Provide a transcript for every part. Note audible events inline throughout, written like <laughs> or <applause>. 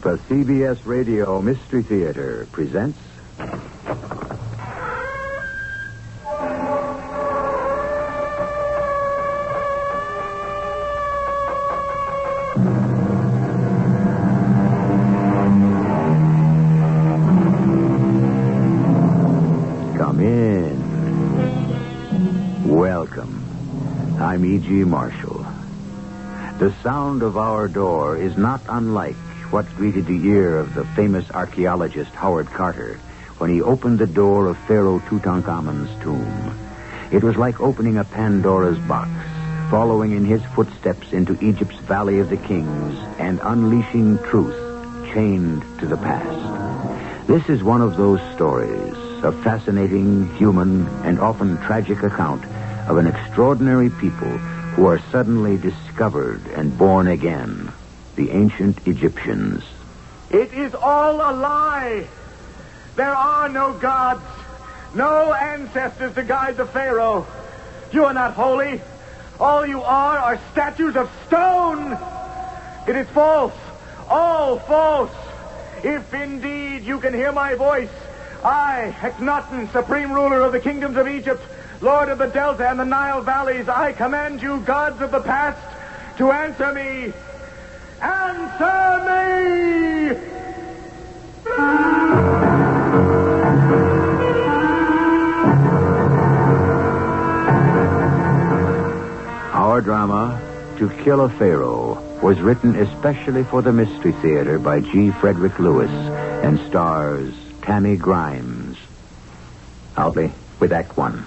The CBS Radio Mystery Theater presents. Come in. Welcome. I'm E.G. Marshall. The sound of our door is not unlike what greeted the ear of the famous archaeologist Howard Carter when he opened the door of Pharaoh Tutankhamun's tomb. It was like opening a Pandora's box, following in his footsteps into Egypt's Valley of the Kings and unleashing truth chained to the past. This is one of those stories, a fascinating, human, and often tragic account of an extraordinary people who are suddenly discovered and born again the ancient Egyptians. It is all a lie. There are no gods, no ancestors to guide the Pharaoh. You are not holy. All you are are statues of stone. It is false. All false. If indeed you can hear my voice, I, Akhenaten, supreme ruler of the kingdoms of Egypt, lord of the Delta and the Nile valleys, I command you, gods of the past, to answer me. Answer me! Our drama, To Kill a Pharaoh, was written especially for the Mystery Theater by G. Frederick Lewis and stars Tammy Grimes. Be with Act One.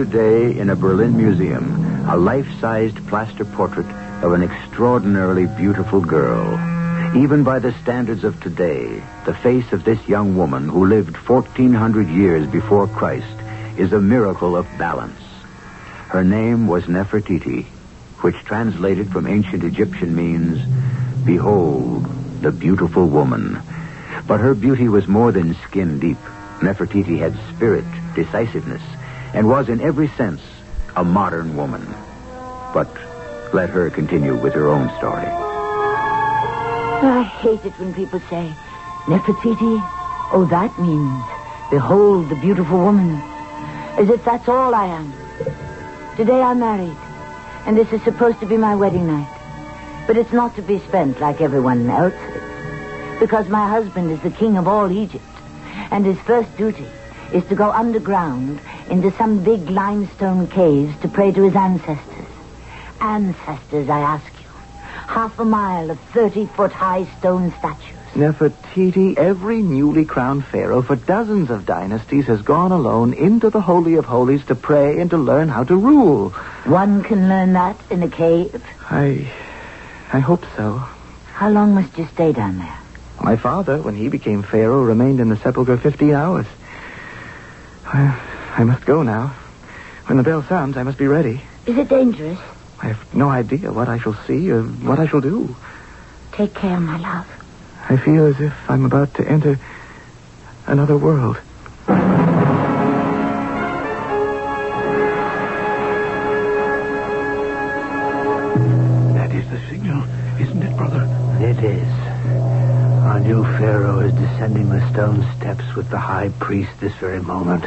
Today in a Berlin museum a life-sized plaster portrait of an extraordinarily beautiful girl. Even by the standards of today, the face of this young woman who lived 1400 years before Christ is a miracle of balance. Her name was Nefertiti, which translated from ancient Egyptian means, Behold, the beautiful woman. But her beauty was more than skin deep. Nefertiti had spirit, decisiveness, and was in every sense a modern woman. But let her continue with her own story. I hate it when people say, Nefertiti, oh, that means, behold the beautiful woman. As if that's all I am. Today I'm married, and this is supposed to be my wedding night. But it's not to be spent like everyone else's. Because my husband is the king of all Egypt, and his first duty is to go underground into some big limestone caves to pray to his ancestors. Ancestors, I ask you. Half a mile of 30-foot high stone statues. Nefertiti, every newly crowned pharaoh for dozens of dynasties has gone alone into the Holy of Holies to pray and to learn how to rule. One can learn that in a cave. I. I hope so. How long must you stay down there? My father, when he became pharaoh, remained in the sepulchre 15 hours. I, I must go now. When the bell sounds, I must be ready. Is it dangerous? I have no idea what I shall see or what I shall do. Take care, my love. I feel as if I'm about to enter another world. That is the signal, isn't it, brother? It is. Our new Pharaoh is descending the stone steps with the high priest this very moment.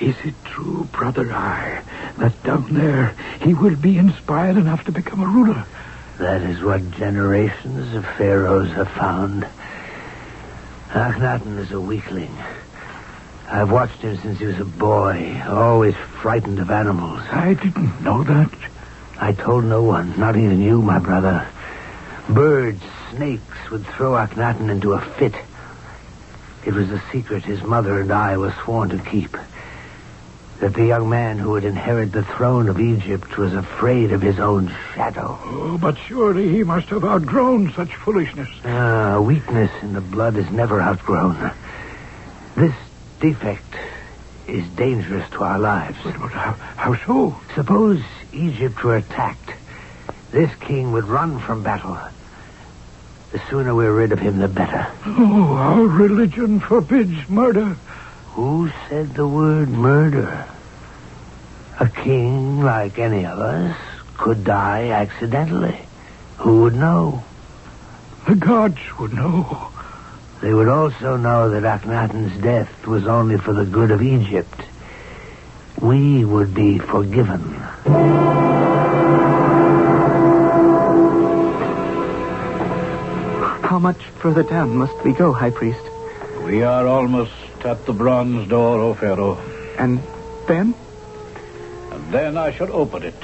Is it true, brother I, that down there he will be inspired enough to become a ruler? That is what generations of pharaohs have found. Akhenaten is a weakling. I've watched him since he was a boy, always frightened of animals. I didn't know that. I told no one, not even you, my brother. Birds, snakes would throw Akhenaten into a fit. It was a secret his mother and I were sworn to keep. That the young man who would inherit the throne of Egypt was afraid of his own shadow. Oh, but surely he must have outgrown such foolishness. Ah, weakness in the blood is never outgrown. This defect is dangerous to our lives. But, but how, how so? Suppose Egypt were attacked. This king would run from battle. The sooner we're rid of him, the better. Oh, our religion forbids murder. Who said the word murder? A king, like any of us, could die accidentally. Who would know? The gods would know. They would also know that Akhenaten's death was only for the good of Egypt. We would be forgiven. How much further down must we go, High Priest? We are almost at the bronze door, O Pharaoh. And then? Then I shall open it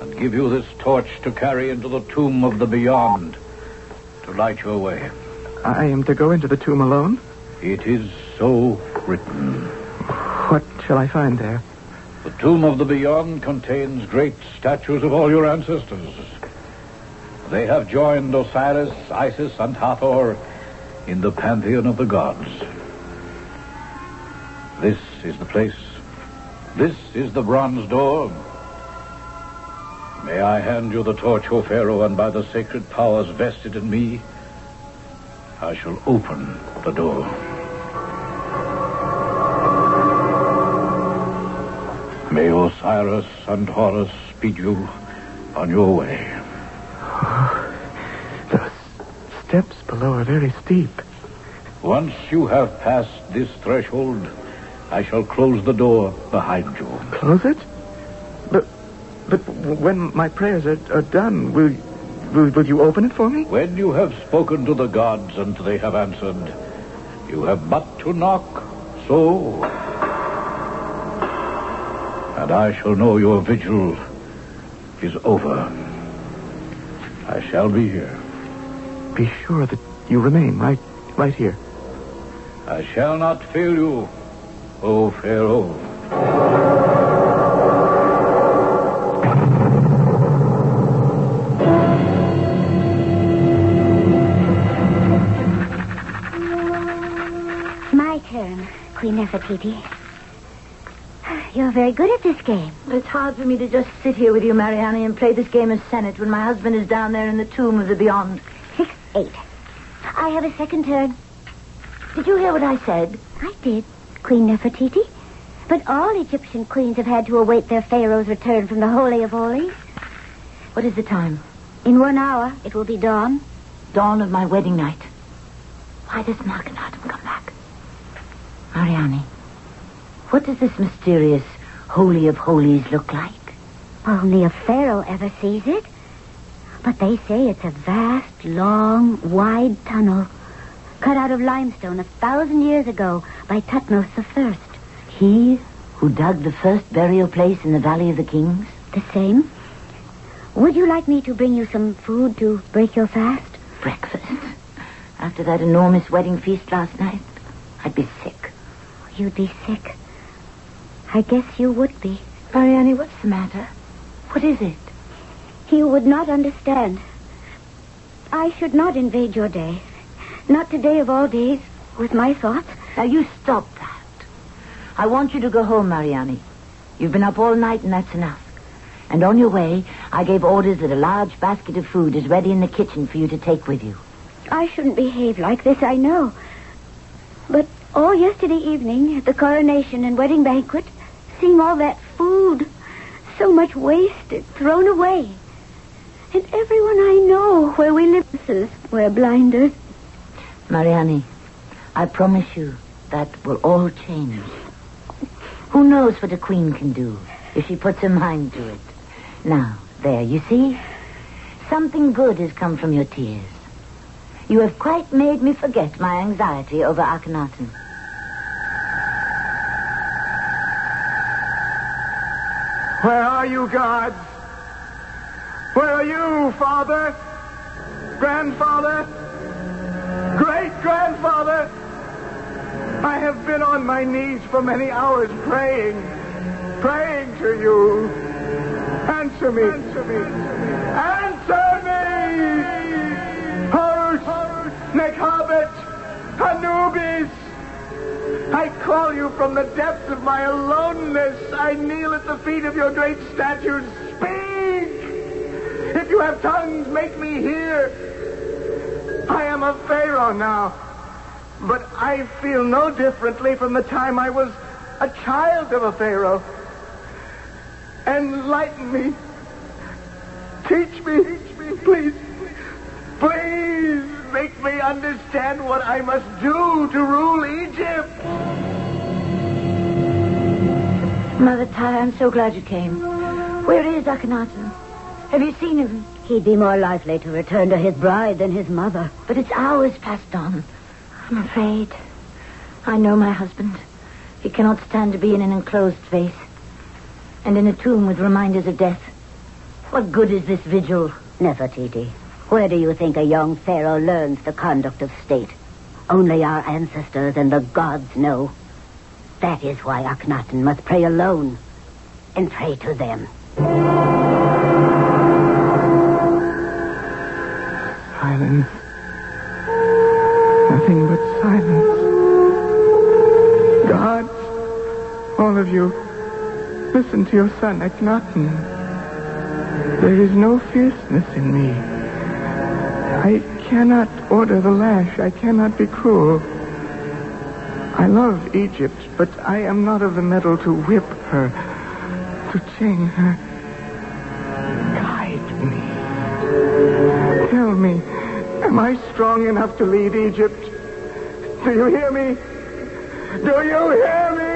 and give you this torch to carry into the tomb of the beyond to light your way. I am to go into the tomb alone? It is so written. What shall I find there? The tomb of the beyond contains great statues of all your ancestors. They have joined Osiris, Isis, and Hathor in the pantheon of the gods. This is the place. This is the bronze door. May I hand you the torch, O Pharaoh, and by the sacred powers vested in me, I shall open the door. May Osiris and Horus speed you on your way. <sighs> The steps below are very steep. Once you have passed this threshold, I shall close the door behind you. Close it? But, but when my prayers are, are done, will, will, will you open it for me? When you have spoken to the gods and they have answered, you have but to knock. So. And I shall know your vigil is over. I shall be here. Be sure that you remain right, right here. I shall not fail you, O Pharaoh. My turn, Queen Nefertiti. You're very good at this game. It's hard for me to just sit here with you, Mariani, and play this game of Senet when my husband is down there in the tomb of the beyond. Six, eight. I have a second turn. Did you hear what I said? I did, Queen Nefertiti. But all Egyptian queens have had to await their pharaoh's return from the Holy of Holies. What is the time? In one hour, it will be dawn. Dawn of my wedding night. Why doesn't Akhenaten come back? Mariani, what does this mysterious Holy of Holies look like? Only a pharaoh ever sees it. But they say it's a vast, long, wide tunnel cut out of limestone a thousand years ago by Thutmose I. He who dug the first burial place in the Valley of the Kings? The same. Would you like me to bring you some food to break your fast? Breakfast. After that enormous wedding feast last night, I'd be sick. You'd be sick. I guess you would be. Mariani, what's the matter? What is it? You would not understand. I should not invade your day. Not today of all days, with my thoughts. Now, you stop that. I want you to go home, Mariani. You've been up all night, and that's enough. And on your way, I gave orders that a large basket of food is ready in the kitchen for you to take with you. I shouldn't behave like this, I know. But all yesterday evening at the coronation and wedding banquet, seeing all that food, so much wasted, thrown away. And everyone I know where we live wear blinders. Mariani, I promise you that will all change. Who knows what a queen can do if she puts her mind to it? Now, there, you see? Something good has come from your tears. You have quite made me forget my anxiety over Akhenaten. Where are you, gods? Where are you, father? Grandfather? Great grandfather? I have been on my knees for many hours praying, praying to you. Answer me. Answer me. Answer me! Horus, Nekhbet, Anubis! I call you from the depths of my aloneness. I kneel at the feet of your great statues. Speak! If you have tongues, make me hear. I am a pharaoh now. But I feel no differently from the time I was a child of a pharaoh. Enlighten me. Teach me. Teach me, please. Please make me understand what I must do to rule Egypt. Mother Tiye, I'm so glad you came. Where is Akhenaten? Have you seen him? He'd be more likely to return to his bride than his mother. But it's hours past dawn. I'm afraid. I know my husband. He cannot stand to be in an enclosed space. And in a tomb with reminders of death. What good is this vigil? Nefertiti, where do you think a young pharaoh learns the conduct of state? Only our ancestors and the gods know. That is why Akhenaten must pray alone and pray to them. Silence. Nothing but silence. Gods, all of you, listen to your son Akhenaten. There is no fierceness in me. I cannot order the lash. I cannot be cruel. I love Egypt, but I am not of the mettle to whip her, to chain her. Am I strong enough to lead Egypt? Do you hear me? Do you hear me?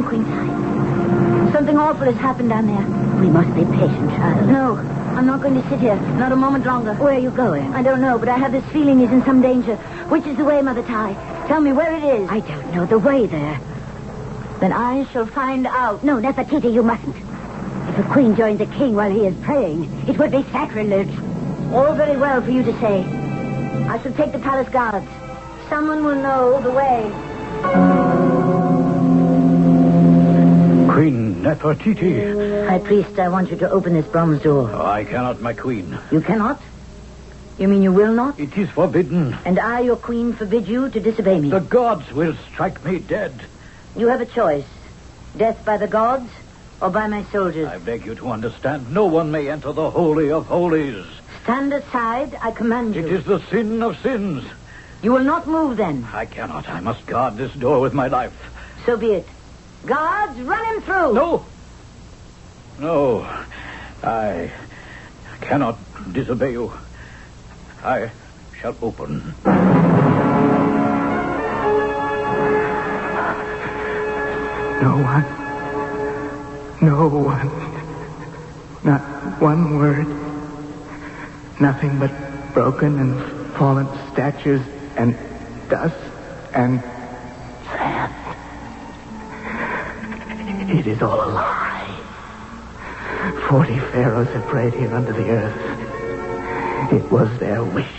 Queen? Something awful has happened down there. We must be patient, child. No, I'm not going to sit here. Not a moment longer. Where are you going? I don't know, but I have this feeling he's in some danger. Which is the way, Mother Tiye? Tell me where it is. I don't know the way there. Then I shall find out. No, Nefertiti, you mustn't. If the queen joins the king while he is praying, it would be sacrilege. All very well for you to say. I shall take the palace guards. Someone will know the way. Nefertiti. High priest, I want you to open this bronze door. Oh, I cannot, my queen. You cannot? You mean you will not? It is forbidden. And I, your queen, forbid you to disobey me. The gods will strike me dead. You have a choice. Death by the gods or by my soldiers. I beg you to understand, no one may enter the Holy of Holies. Stand aside, I command you. It is the sin of sins. You will not move then. I cannot. I must guard this door with my life. So be it. Guards, run him through. No. No. I cannot disobey you. I shall open. No one. No one. Not one word. Nothing but broken and fallen statues and dust and It is all a lie. Forty pharaohs have prayed here under the earth. It was their wishes,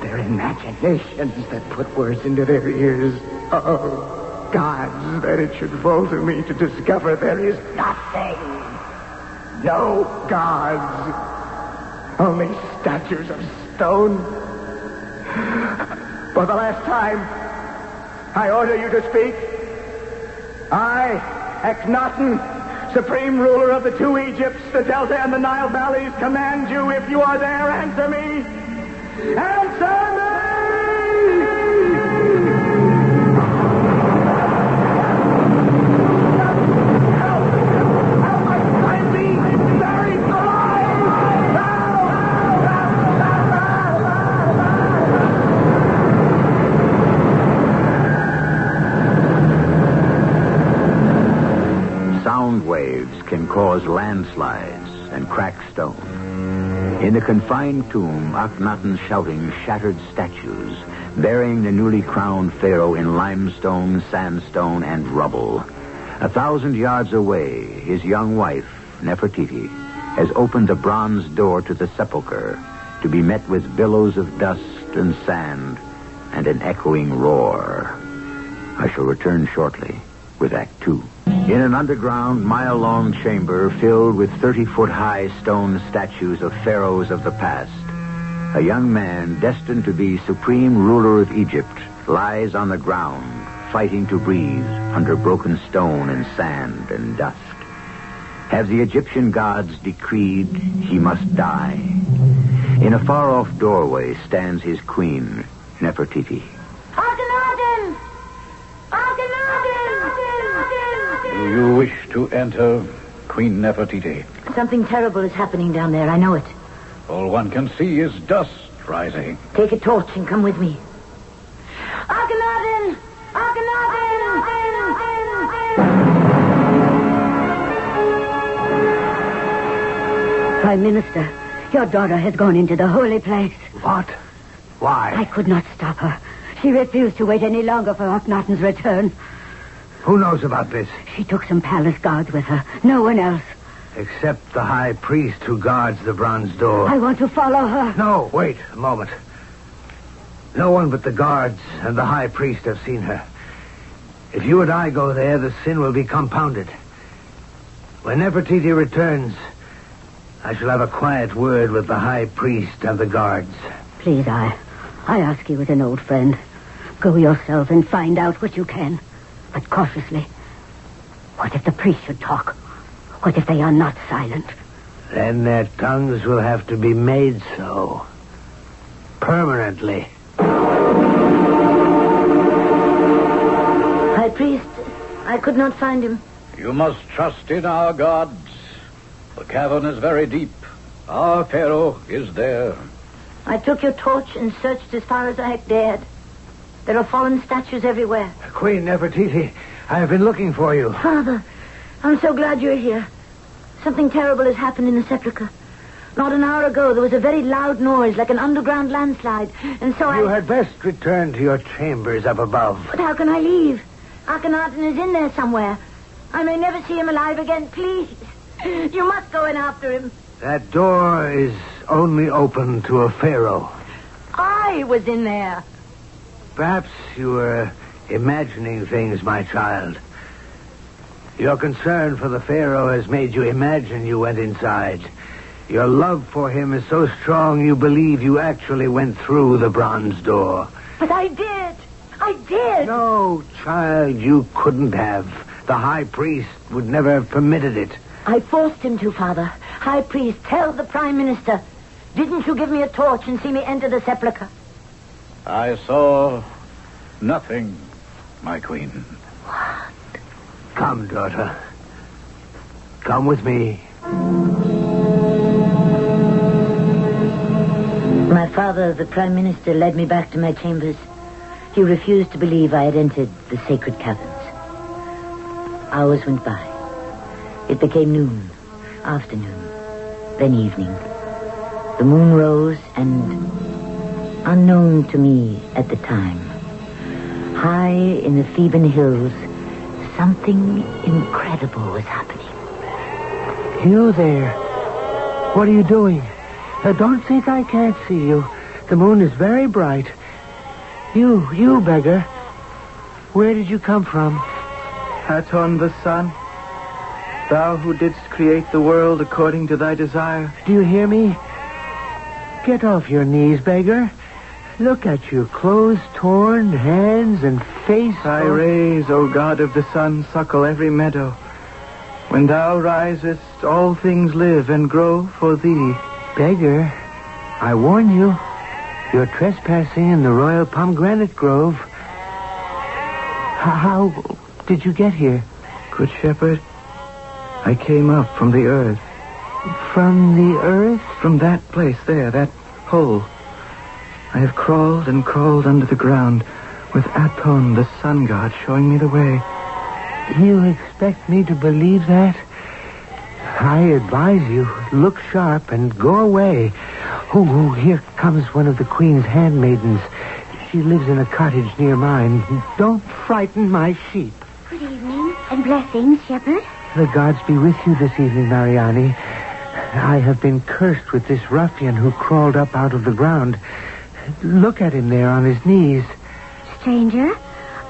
their imaginations that put words into their ears. Oh, gods, that it should fall to me to discover there is nothing. No gods. Only statues of stone. For the last time, I order you to speak. I, Akhenaten, supreme ruler of the two Egypts, the Delta and the Nile valleys, command you, if you are there, answer me. Answer cause landslides and crack stone. In the confined tomb, Akhenaten's shouting shattered statues, burying the newly crowned pharaoh in limestone, sandstone, and rubble. A thousand yards away, his young wife, Nefertiti, has opened the bronze door to the sepulchre to be met with billows of dust and sand and an echoing roar. I shall return shortly with Act Two. In an underground, mile long chamber filled with 30 foot high stone statues of pharaohs of the past, a young man destined to be supreme ruler of Egypt lies on the ground, fighting to breathe under broken stone and sand and dust. Have the Egyptian gods decreed he must die? In a far off doorway stands his queen, Nefertiti. Akhenaten! Akhenaten! Do you wish to enter, Queen Nefertiti? Something terrible is happening down there. I know it. All one can see is dust rising. Take a torch and come with me. Akhenaten! Akhenaten! Prime Minister, your daughter has gone into the holy place. What? Why? I could not stop her. She refused to wait any longer for Akhenaten's return. Who knows about this? She took some palace guards with her. No one else. Except the high priest who guards the bronze door. I want to follow her. No, wait a moment. No one but the guards and the high priest have seen her. If you and I go there, the sin will be compounded. When Nefertiti returns, I shall have a quiet word with the high priest and the guards. Please, I, I ask you as an old friend. Go yourself and find out what you can. But cautiously. What if the priest should talk? What if they are not silent? Then their tongues will have to be made so. Permanently. High priest, I could not find him. You must trust in our gods. The cavern is very deep. Our Pharaoh is there. I took your torch and searched as far as I dared. There are fallen statues everywhere. Queen Nefertiti, I have been looking for you. Father, I'm so glad you're here. Something terrible has happened in the sepulchre. Not an hour ago, there was a very loud noise, like an underground landslide. And so I... You had best return to your chambers up above. But how can I leave? Akhenaten is in there somewhere. I may never see him alive again. Please. You must go in after him. That door is only open to a pharaoh. I was in there. Perhaps you were imagining things, my child. Your concern for the Pharaoh has made you imagine you went inside. Your love for him is so strong you believe you actually went through the bronze door. But I did. I did. No, child, you couldn't have. The high priest would never have permitted it. I forced him to, Father. High priest, tell the Prime Minister. Didn't you give me a torch and see me enter the sepulchre? I saw nothing, my queen. What? Come, daughter. Come with me. My father, the Prime Minister, led me back to my chambers. He refused to believe I had entered the sacred caverns. Hours went by. It became noon, afternoon, then evening. The moon rose, and unknown to me at the time, high in the Theban hills, something incredible was happening. You there. What are you doing? Uh, don't think I can't see you. The moon is very bright. You, you beggar. Where did you come from? Haton the sun, thou who didst create the world according to thy desire. Do you hear me? Get off your knees, beggar. Look at you, clothes torn, hands and face. Thy rays, O God of the sun, suckle every meadow. When thou risest, all things live and grow for thee. Beggar, I warn you, you're trespassing in the royal pomegranate grove. How did you get here? Good shepherd, I came up from the earth. From the earth? From that place there, that hole. I have crawled and crawled under the ground with Aton, the sun god, showing me the way. You expect me to believe that? I advise you, look sharp and go away. Oh, oh, here comes one of the queen's handmaidens. She lives in a cottage near mine. Don't frighten my sheep. Good evening and blessings, Shepherd. The gods be with you this evening, Mariani. I have been cursed with this ruffian who crawled up out of the ground. Look at him there on his knees. Stranger,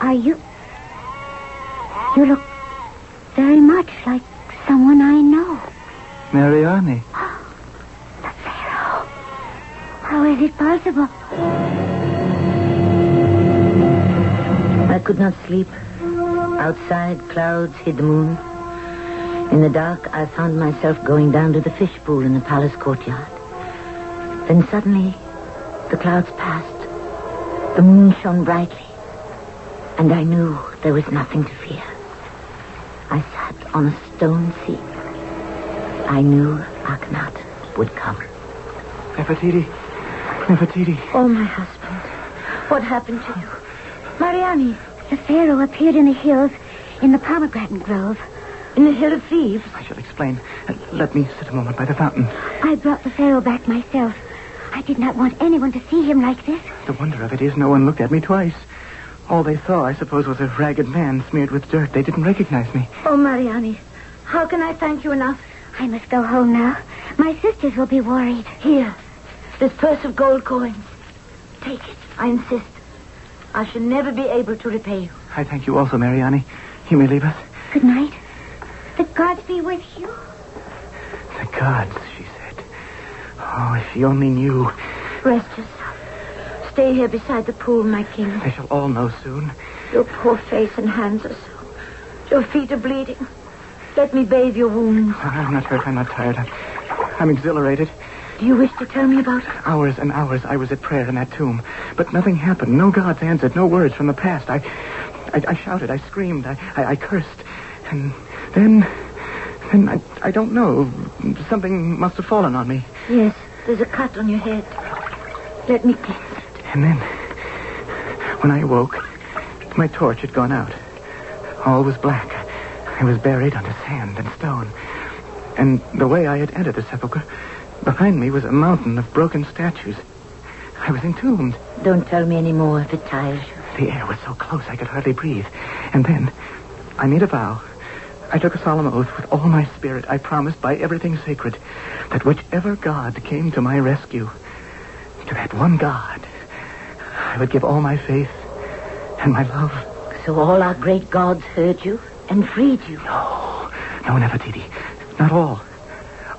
are you... You look very much like someone I know. Mariani. The <gasps> Pharaoh. How is it possible? I could not sleep. Outside, clouds hid the moon. In the dark, I found myself going down to the fish pool in the palace courtyard. Then suddenly, the clouds passed. The moon shone brightly. And I knew there was nothing to fear. I sat on a stone seat. I knew Akhenaten would come. Nefertiti. Nefertiti. Oh, my husband. What happened to you? Mariani, The Pharaoh appeared in the hills in the pomegranate grove. in the Hill of Thieves. I shall explain. Let me sit a moment by the fountain. I brought the Pharaoh back myself. I did not want anyone to see him like this. The wonder of it is no one looked at me twice. All they saw, I suppose, was a ragged man smeared with dirt. They didn't recognize me. Oh, Mariani, how can I thank you enough? I must go home now. My sisters will be worried. Here, this purse of gold coins. Take it. I insist. I shall never be able to repay you. I thank you also, Mariani. You may leave us. Good night. The gods be with you. The gods. Oh, if he only knew. Rest yourself. Stay here beside the pool, my king. They shall all know soon. Your poor face and hands are so. Your feet are bleeding. Let me bathe your wounds. I'm not hurt. I'm not tired. I'm, I'm exhilarated. Do you wish to tell me about it? Hours and hours I was at prayer in that tomb. But nothing happened. No gods answered. No words from the past. I, I, I shouted. I screamed. I, I, I cursed. And then, then I, I don't know. Something must have fallen on me. Yes, there's a cut on your head. Let me cleanse it. And then, when I awoke, my torch had gone out. All was black. I was buried under sand and stone. And the way I had entered the sepulchre, behind me was a mountain of broken statues. I was entombed. Don't tell me any more if it tires you. The air was so close I could hardly breathe. And then I made a vow. I took a solemn oath with all my spirit. I promised by everything sacred that whichever God came to my rescue, to that one God, I would give all my faith and my love. So all our great gods heard you and freed you. No, no, Nefertiti. Not all.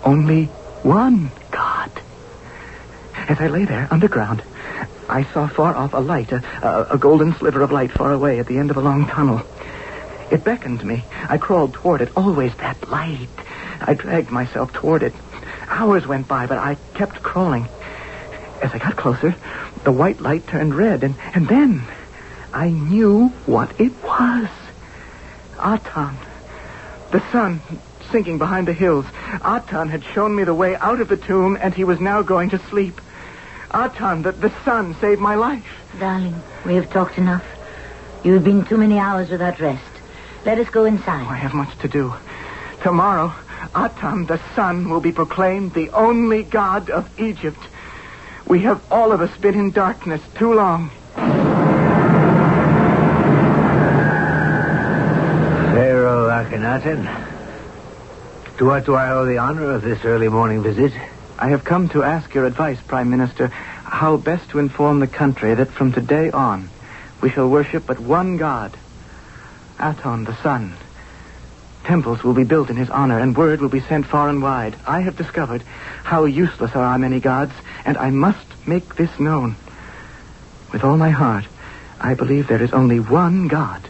Only one God. As I lay there underground, I saw far off a light, a, a, a golden sliver of light far away at the end of a long tunnel. It beckoned me. I crawled toward it. Always that light. I dragged myself toward it. Hours went by, but I kept crawling. As I got closer, the white light turned red, and, and then I knew what it was. Aton. The sun sinking behind the hills. Aton had shown me the way out of the tomb, and he was now going to sleep. Aton, the, the sun, saved my life. Darling, we have talked enough. You have been too many hours without rest. Let us go inside. Oh, I have much to do. Tomorrow, Aton, the sun, will be proclaimed the only god of Egypt. We have all of us been in darkness too long. Pharaoh Akhenaten. To what do I owe the honor of this early morning visit? I have come to ask your advice, Prime Minister, how best to inform the country that from today on we shall worship but one god, Aton, the sun. Temples will be built in his honor, and word will be sent far and wide. I have discovered how useless are our many gods, and I must make this known. With all my heart, I believe there is only one God.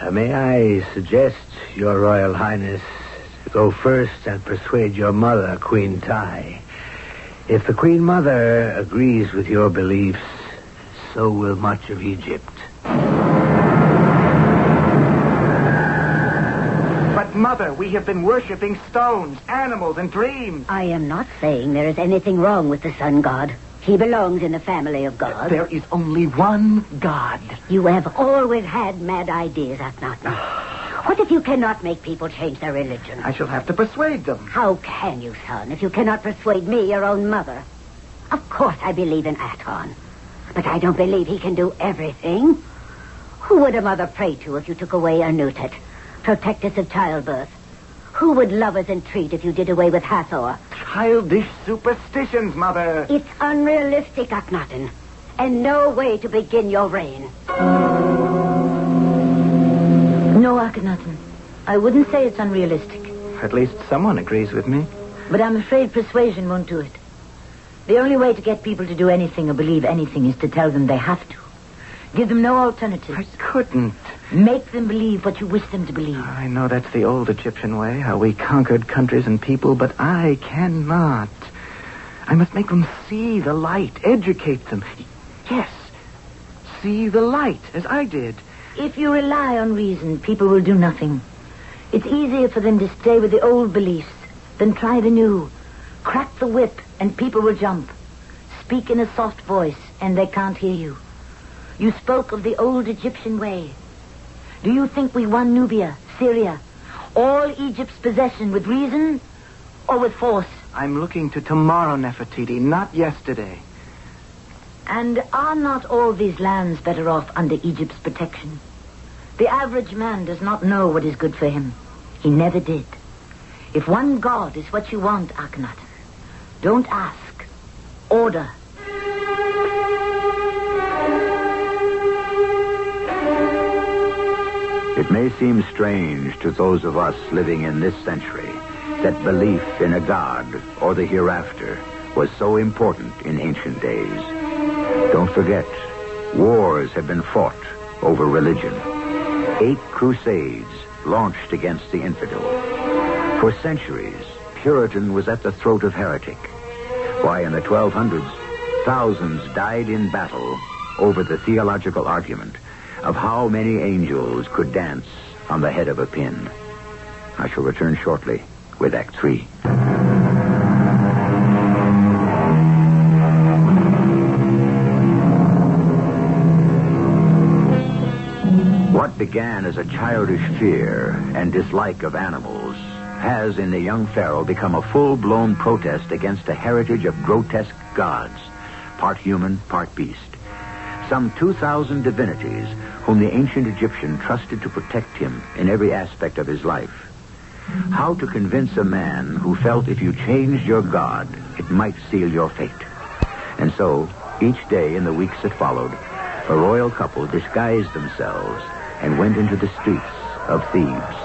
Uh, may I suggest, Your Royal Highness, to go first and persuade your mother, Queen Tiye. If the Queen Mother agrees with your beliefs, so will much of Egypt. But, Mother, we have been worshiping stones, animals, and dreams. I am not saying there is anything wrong with the sun god. He belongs in the family of God. There is only one God. You have always had mad ideas, Akhenaten. <sighs> what if you cannot make people change their religion? I shall have to persuade them. How can you, son, if you cannot persuade me, your own mother? Of course I believe in Aton. But I don't believe he can do everything. Who would a mother pray to if you took away Anutet, protectress of childbirth? Who would love us entreat if you did away with Hathor? Childish superstitions, Mother. It's unrealistic, Akhenaten, and no way to begin your reign. No, Akhenaten. I wouldn't say it's unrealistic, At least someone agrees with me. but I'm afraid persuasion won't do it. The only way to get people to do anything or believe anything is to tell them they have to. Give them no alternatives. I couldn't. Make them believe what you wish them to believe. I know that's the old Egyptian way, how we conquered countries and people, but I cannot. I must make them see the light, educate them. Yes, see the light, as I did. If you rely on reason, people will do nothing. It's easier for them to stay with the old beliefs than try the new. Crack the whip and people will jump. Speak in a soft voice and they can't hear you. You spoke of the old Egyptian way. Do you think we won Nubia, Syria, all Egypt's possession with reason or with force? I'm looking to tomorrow, Nefertiti, not yesterday. And are not all these lands better off under Egypt's protection? The average man does not know what is good for him. He never did. If one God is what you want, Akhenaten, don't ask. Order. It may seem strange to those of us living in this century that belief in a god or the hereafter was so important in ancient days. Don't forget, wars have been fought over religion. Eight crusades launched against the infidel. For centuries, Puritan was at the throat of heretic. Why, in the 1200s, thousands died in battle over the theological argument of how many angels could dance on the head of a pin. I shall return shortly with Act Three. What began as a childish fear and dislike of animals has in the young pharaoh become a full-blown protest against a heritage of grotesque gods, part human, part beast. Some 2,000 divinities whom the ancient Egyptian trusted to protect him in every aspect of his life. How to convince a man who felt if you changed your God, it might seal your fate. And so, each day in the weeks that followed, a royal couple disguised themselves and went into the streets of Thebes.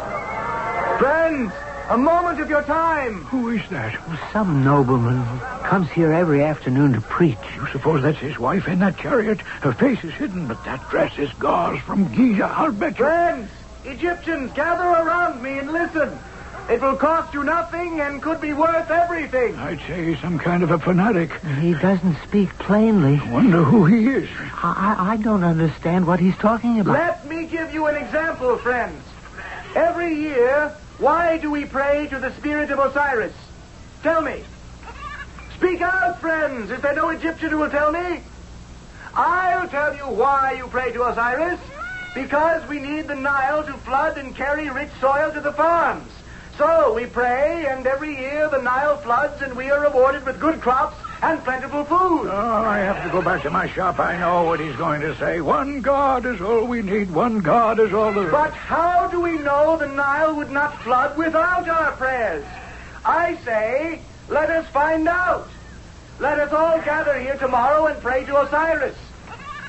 Friends, a moment of your time. Who is that? Some nobleman comes here every afternoon to preach. You suppose that's his wife in that chariot? Her face is hidden, but that dress is gauze from Giza. I'll bet you. Friends, Egyptians, gather around me and listen. It will cost you nothing and could be worth everything. I'd say he's some kind of a fanatic. He doesn't speak plainly. Wonder who he is. I, I I don't understand what he's talking about. Let me give you an example, friends. Every year, why do we pray to the spirit of Osiris? Tell me. Speak out, friends. Is there no Egyptian who will tell me? I'll tell you why you pray to Osiris. Because we need the Nile to flood and carry rich soil to the farms. So we pray, and every year the Nile floods, and we are rewarded with good crops and plentiful food. Oh, I have to go back to my shop. I know what he's going to say. One God is all we need. One God is all the. But how do we know the Nile would not flood without our prayers? I say, let us find out. Let us all gather here tomorrow and pray to Osiris.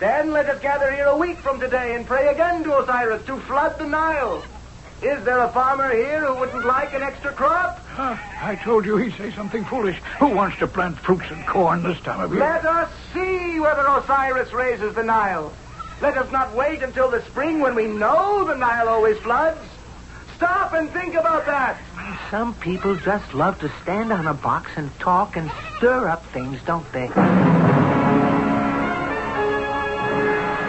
Then let us gather here a week from today and pray again to Osiris to flood the Nile. Is there a farmer here who wouldn't like an extra crop? Huh, I told you he'd say something foolish. Who wants to plant fruits and corn this time of year? Let us see whether Osiris raises the Nile. Let us not wait until the spring when we know the Nile always floods. Stop and think about that. Some people just love to stand on a box and talk and stir up things, don't they?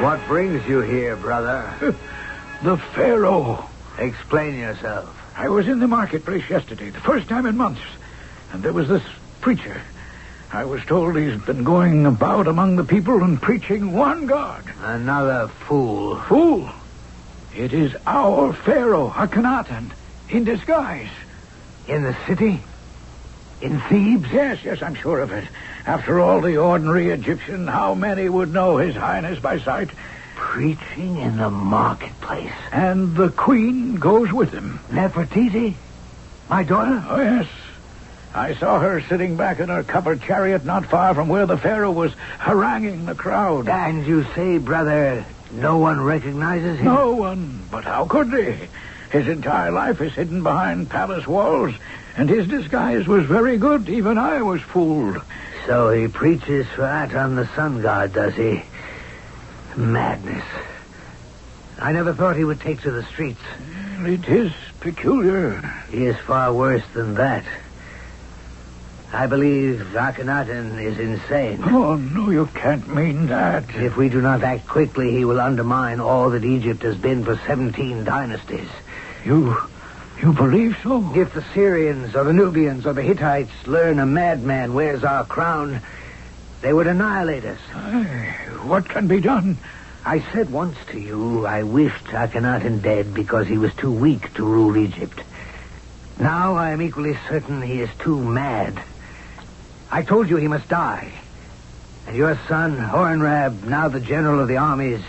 What brings you here, brother? <laughs> the Pharaoh. Explain yourself. I was in the marketplace yesterday, the first time in months, and there was this preacher. I was told he's been going about among the people and preaching one God. Another fool. Fool! It is our Pharaoh, Akhenaten, in disguise. In the city? In Thebes? Yes, yes, I'm sure of it. After all, the ordinary Egyptian, how many would know His Highness by sight? Preaching in the marketplace. And the Queen goes with him. Nefertiti? My daughter? Oh, yes. I saw her sitting back in her covered chariot not far from where the Pharaoh was haranguing the crowd. And you say, brother, no one recognizes him? No one. But how could they? His entire life is hidden behind palace walls, and his disguise was very good. Even I was fooled. So he preaches for Aton the sun god, does he? Madness. I never thought he would take to the streets. Mm, it is peculiar. He is far worse than that. I believe Akhenaten is insane. Oh, no, you can't mean that. If we do not act quickly, he will undermine all that Egypt has been for 17 dynasties. You. you believe so? If the Syrians or the Nubians or the Hittites learn a madman wears our crown, they would annihilate us. Aye, what can be done? I said once to you I wished Akhenaten dead because he was too weak to rule Egypt. Now I am equally certain he is too mad. I told you he must die. And your son, Horemheb, now the general of the armies,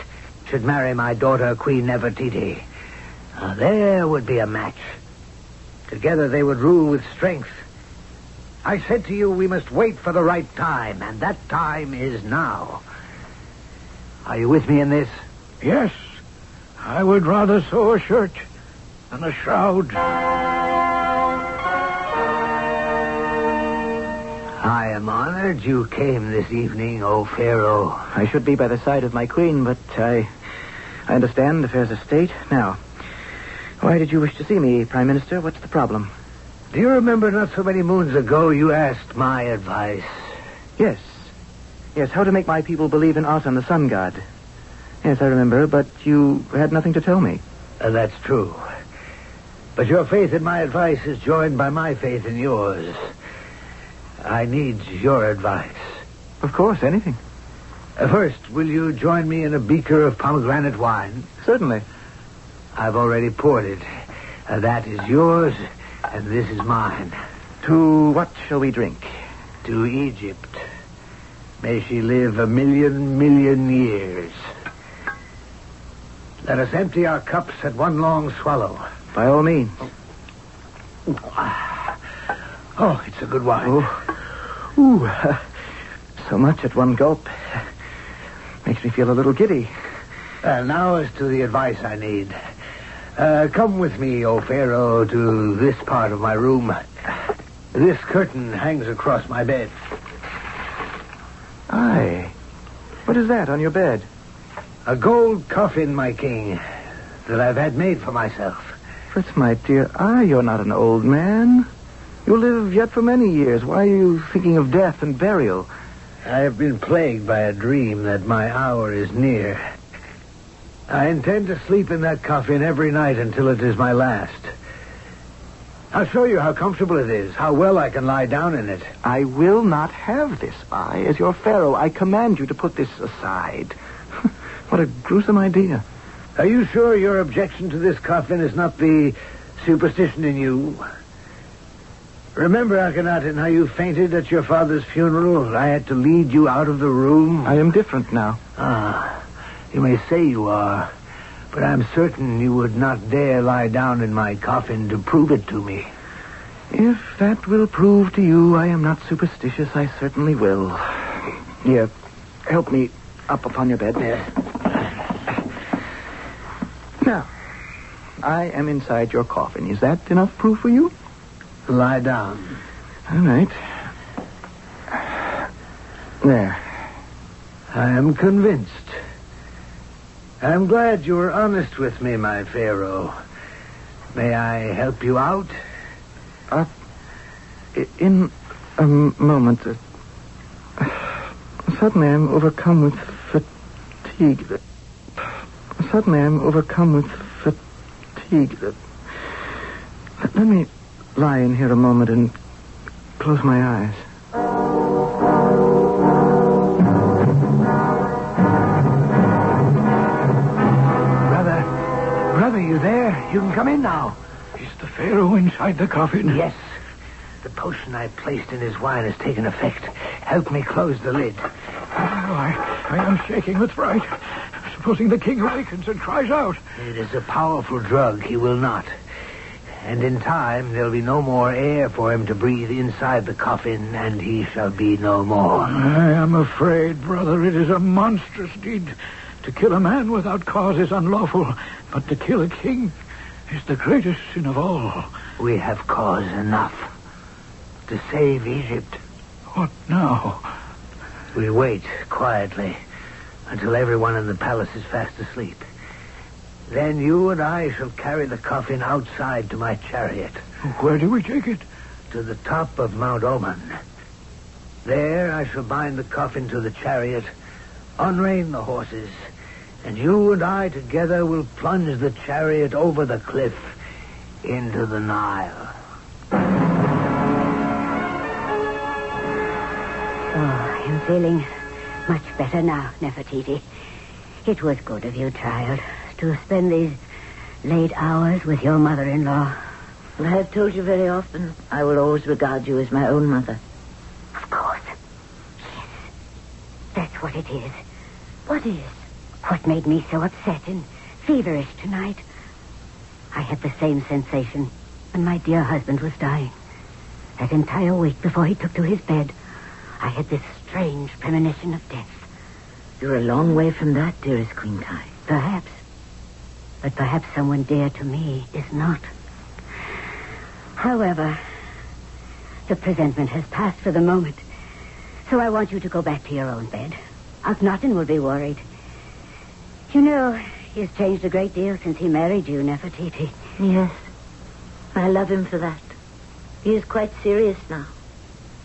should marry my daughter, Queen Nefertiti. Now, there would be a match. Together they would rule with strength. I said to you we must wait for the right time, and that time is now. Are you with me in this? Yes. I would rather sew a shirt than a shroud. I am honored you came this evening, O Pharaoh. I should be by the side of my queen, but I. I understand affairs of state. Now, why did you wish to see me, Prime Minister? What's the problem? Do you remember not so many moons ago you asked my advice? Yes. Yes, how to make my people believe in Aten, the sun god. Yes, I remember, but you had nothing to tell me. Uh, that's true. But your faith in my advice is joined by my faith in yours. I need your advice. Of course, anything. Uh, first, will you join me in a beaker of pomegranate wine? Certainly. I've already poured it. Uh, that is yours, and this is mine. To what shall we drink? To Egypt. May she live a million, million years. Let us empty our cups at one long swallow. By all means. Oh, it's a good wine. Oh. Ooh, uh, <laughs> so much at one gulp. Makes me feel a little giddy. Uh, now as to the advice I need. Uh, come with me, O Pharaoh, to this part of my room. This curtain hangs across my bed. Aye. What is that on your bed? A gold coffin, my king, that I've had made for myself. Fritz, my dear, ah, you're not an old man. You'll live yet for many years. Why are you thinking of death and burial? I have been plagued by a dream that my hour is near. I intend to sleep in that coffin every night until it is my last. I'll show you how comfortable it is, how well I can lie down in it. I will not have this. I, as your pharaoh, I command you to put this aside. <laughs> what a gruesome idea. Are you sure your objection to this coffin is not the superstition in you? Remember, Akhenaten, how you fainted at your father's funeral? I had to lead you out of the room. I am different now. Ah, you may say you are, but I'm certain you would not dare lie down in my coffin to prove it to me. If that will prove to you I am not superstitious, I certainly will. Here, help me up upon your bed. Yes. Now, I am inside your coffin. Is that enough proof for you? Lie down. All right. There. I am convinced. I'm glad you were honest with me, my Pharaoh. May I help you out? Uh, in a moment. Uh, suddenly I'm overcome with fatigue. Suddenly I'm overcome with fatigue. Uh, let me lie in here a moment and close my eyes. You can come in now. Is the Pharaoh inside the coffin? Yes. The potion I placed in his wine has taken effect. Help me close the lid. Oh, I, I am shaking with fright. Supposing the king awakens and cries out. It is a powerful drug. He will not. And in time, there'll be no more air for him to breathe inside the coffin, and he shall be no more. I am afraid, brother, it is a monstrous deed. To kill a man without cause is unlawful, but to kill a king, is the greatest sin of all. We have cause enough to save Egypt. What now? We wait quietly until everyone in the palace is fast asleep. Then you and I shall carry the coffin outside to my chariot. Where do we take it? To the top of Mount Oman. There I shall bind the coffin to the chariot, unrein the horses, and you and I together will plunge the chariot over the cliff into the Nile. Oh, I'm feeling much better now, Nefertiti. It was good of you, child, to spend these late hours with your mother-in-law. I have told you very often, I will always regard you as my own mother. Of course. Yes. That's what it is. What is? What made me so upset and feverish tonight? I had the same sensation when my dear husband was dying. That entire week before he took to his bed, I had this strange premonition of death. You're a long way from that, dearest Queen Tiye. Perhaps. But perhaps someone dear to me is not. However, the presentment has passed for the moment. So I want you to go back to your own bed. Akhenaten will be worried. You know, he's changed a great deal since he married you, Nefertiti. Yes. I love him for that. He is quite serious now.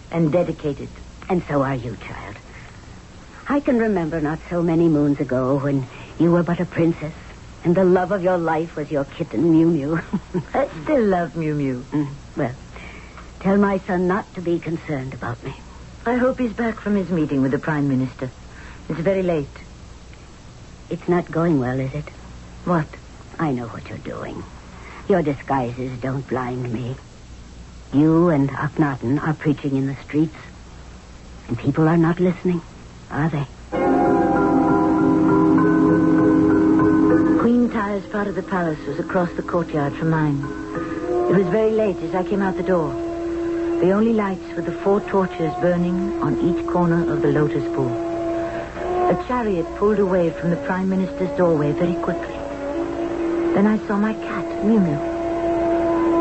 And dedicated. And so are you, child. I can remember not so many moons ago when you were but a princess, and the love of your life was your kitten, Mew Mew. <laughs> I still love Mew Mew. Mm, well, tell my son not to be concerned about me. I hope he's back from his meeting with the Prime Minister. It's very late. It's not going well, is it? What? I know what you're doing. Your disguises don't blind me. You and Akhenaten are preaching in the streets, and people are not listening, are they? Queen Tiye's part of the palace was across the courtyard from mine. It was very late as I came out the door. The only lights were the four torches burning on each corner of the lotus pool. A chariot pulled away from the Prime Minister's doorway very quickly. Then I saw my cat, Mew Mew.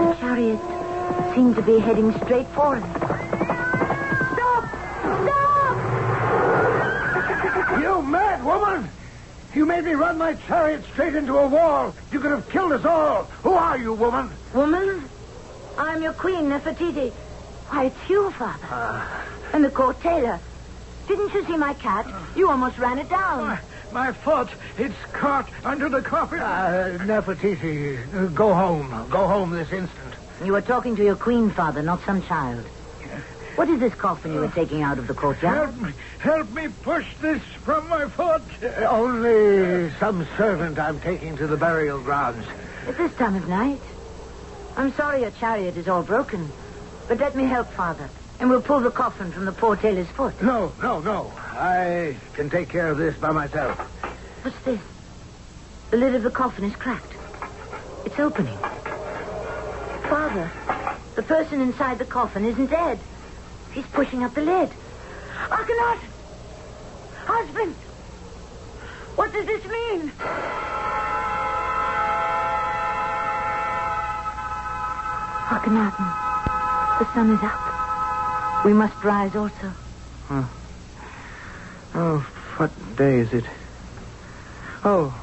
The chariot seemed to be heading straight for him. Stop! Stop! You mad woman! You made me run my chariot straight into a wall. You could have killed us all. Who are you, woman? Woman, I'm your queen, Nefertiti. Why, it's you, Father. Ah. And the court tailor. Didn't you see my cat? You almost ran it down. My fault. it's caught under the coffin. Uh, Nefertiti, go home. Go home this instant. You were talking to your queen, Father, not some child. What is this coffin you were taking out of the courtyard? Help me, help me push this from my foot. Only some servant I'm taking to the burial grounds. At this time of night. I'm sorry your chariot is all broken. But let me help, Father. And we'll pull the coffin from the poor tailor's foot. No, no, no. I can take care of this by myself. What's this? The lid of the coffin is cracked. It's opening. Father, the person inside the coffin isn't dead. He's pushing up the lid. Akhenaten! Husband! What does this mean? Akhenaten, the sun is up. We must rise also. Oh, what day is it? Oh,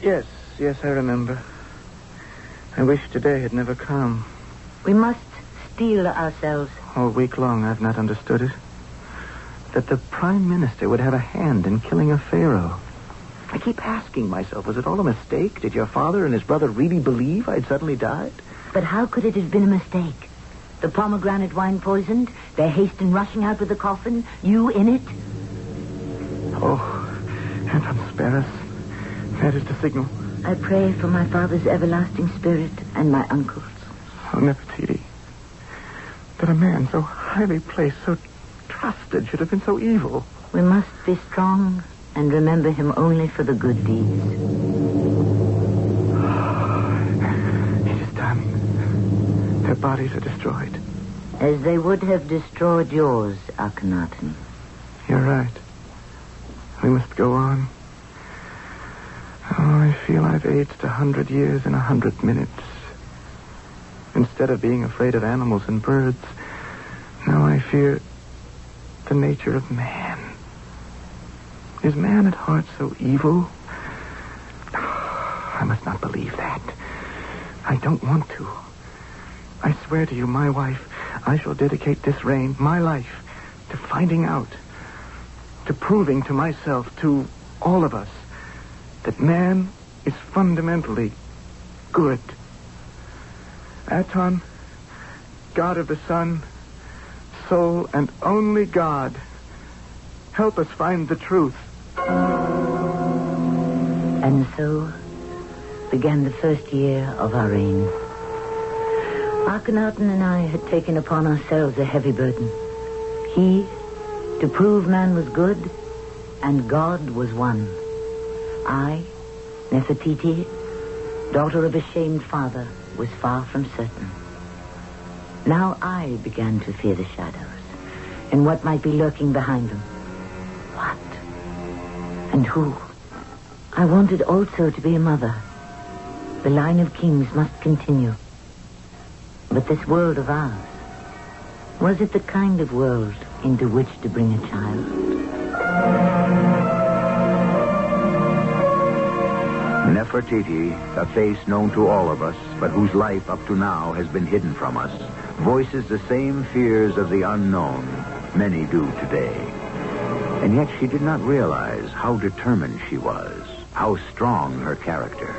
yes, yes, I remember. I wish today had never come. We must steel ourselves. All week long I've not understood it. That the Prime Minister would have a hand in killing a pharaoh. I keep asking myself, was it all a mistake? Did your father and his brother really believe I'd suddenly died? But how could it have been a mistake? The pomegranate wine poisoned, their haste in rushing out with the coffin, you in it? Oh, heaven spare us. That is the signal. I pray for my father's everlasting spirit and my uncle's. Oh, Nefertiti. That a man so highly placed, so trusted, should have been so evil. We must be strong and remember him only for the good deeds. <sighs> It is done. Their bodies are destroyed. As they would have destroyed yours, Akhenaten. You're right. Must go on. Oh, I feel I've aged a hundred years in a hundred minutes. Instead of being afraid of animals and birds, now I fear the nature of man. Is man at heart so evil? <sighs> I must not believe that. I don't want to. I swear to you, my wife, I shall dedicate this reign, my life, to finding out, to proving to myself, to all of us, that man is fundamentally good. Aton, God of the sun, sole and only God, help us find the truth. And so began the first year of our reign. Akhenaten and I had taken upon ourselves a heavy burden. He, to prove man was good, and God was one. I, Nefertiti, daughter of a shamed father, was far from certain. Now I began to fear the shadows and what might be lurking behind them. What? And who? I wanted also to be a mother. The line of kings must continue. But this world of ours, was it the kind of world into which to bring a child? Nefertiti, a face known to all of us, but whose life up to now has been hidden from us, voices the same fears of the unknown many do today. And yet she did not realize how determined she was, how strong her character.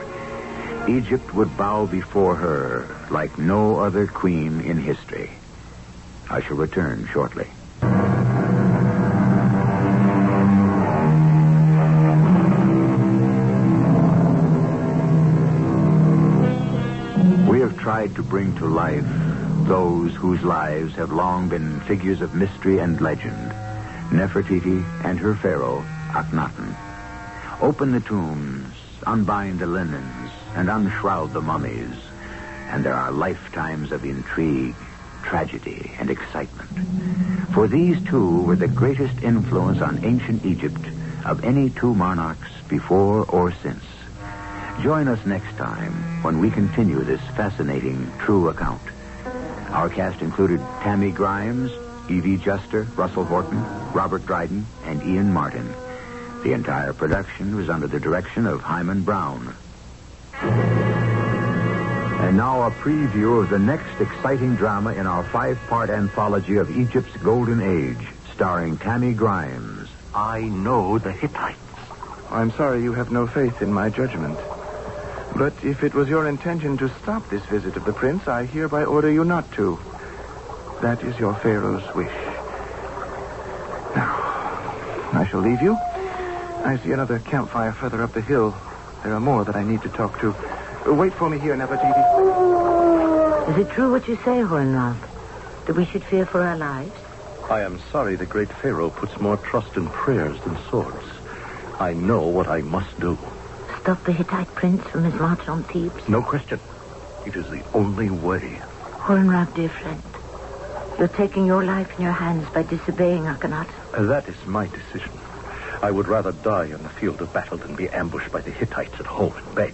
Egypt would bow before her like no other queen in history. I shall return shortly. We have tried to bring to life those whose lives have long been figures of mystery and legend. Nefertiti and her pharaoh, Akhenaten. Open the tombs, unbind the linens, and unshroud the mummies. And there are lifetimes of intrigue, tragedy, and excitement. For these two were the greatest influence on ancient Egypt of any two monarchs before or since. Join us next time when we continue this fascinating true account. Our cast included Tammy Grimes, Evie Juster, Russell Horton, Robert Dryden, and Ian Martin. The entire production was under the direction of Himan Brown. And now a preview of the next exciting drama in our five-part anthology of Egypt's Golden Age, starring Tammy Grimes. I know the Hittites. I'm sorry you have no faith in my judgment. But if it was your intention to stop this visit of the prince, I hereby order you not to. That is your Pharaoh's wish. Now, I shall leave you. I see another campfire further up the hill. There are more that I need to talk to. Wait for me here, Nefertiti. Is it true what you say, Horemheb? That we should fear for our lives? I am sorry the great Pharaoh puts more trust in prayers than swords. I know what I must do. Stop the Hittite prince from his march on Thebes? No question. It is the only way. Horemheb, dear friend, you're taking your life in your hands by disobeying Akhenaten. Uh, That is my decision. I would rather die on the field of battle than be ambushed by the Hittites at home in bed.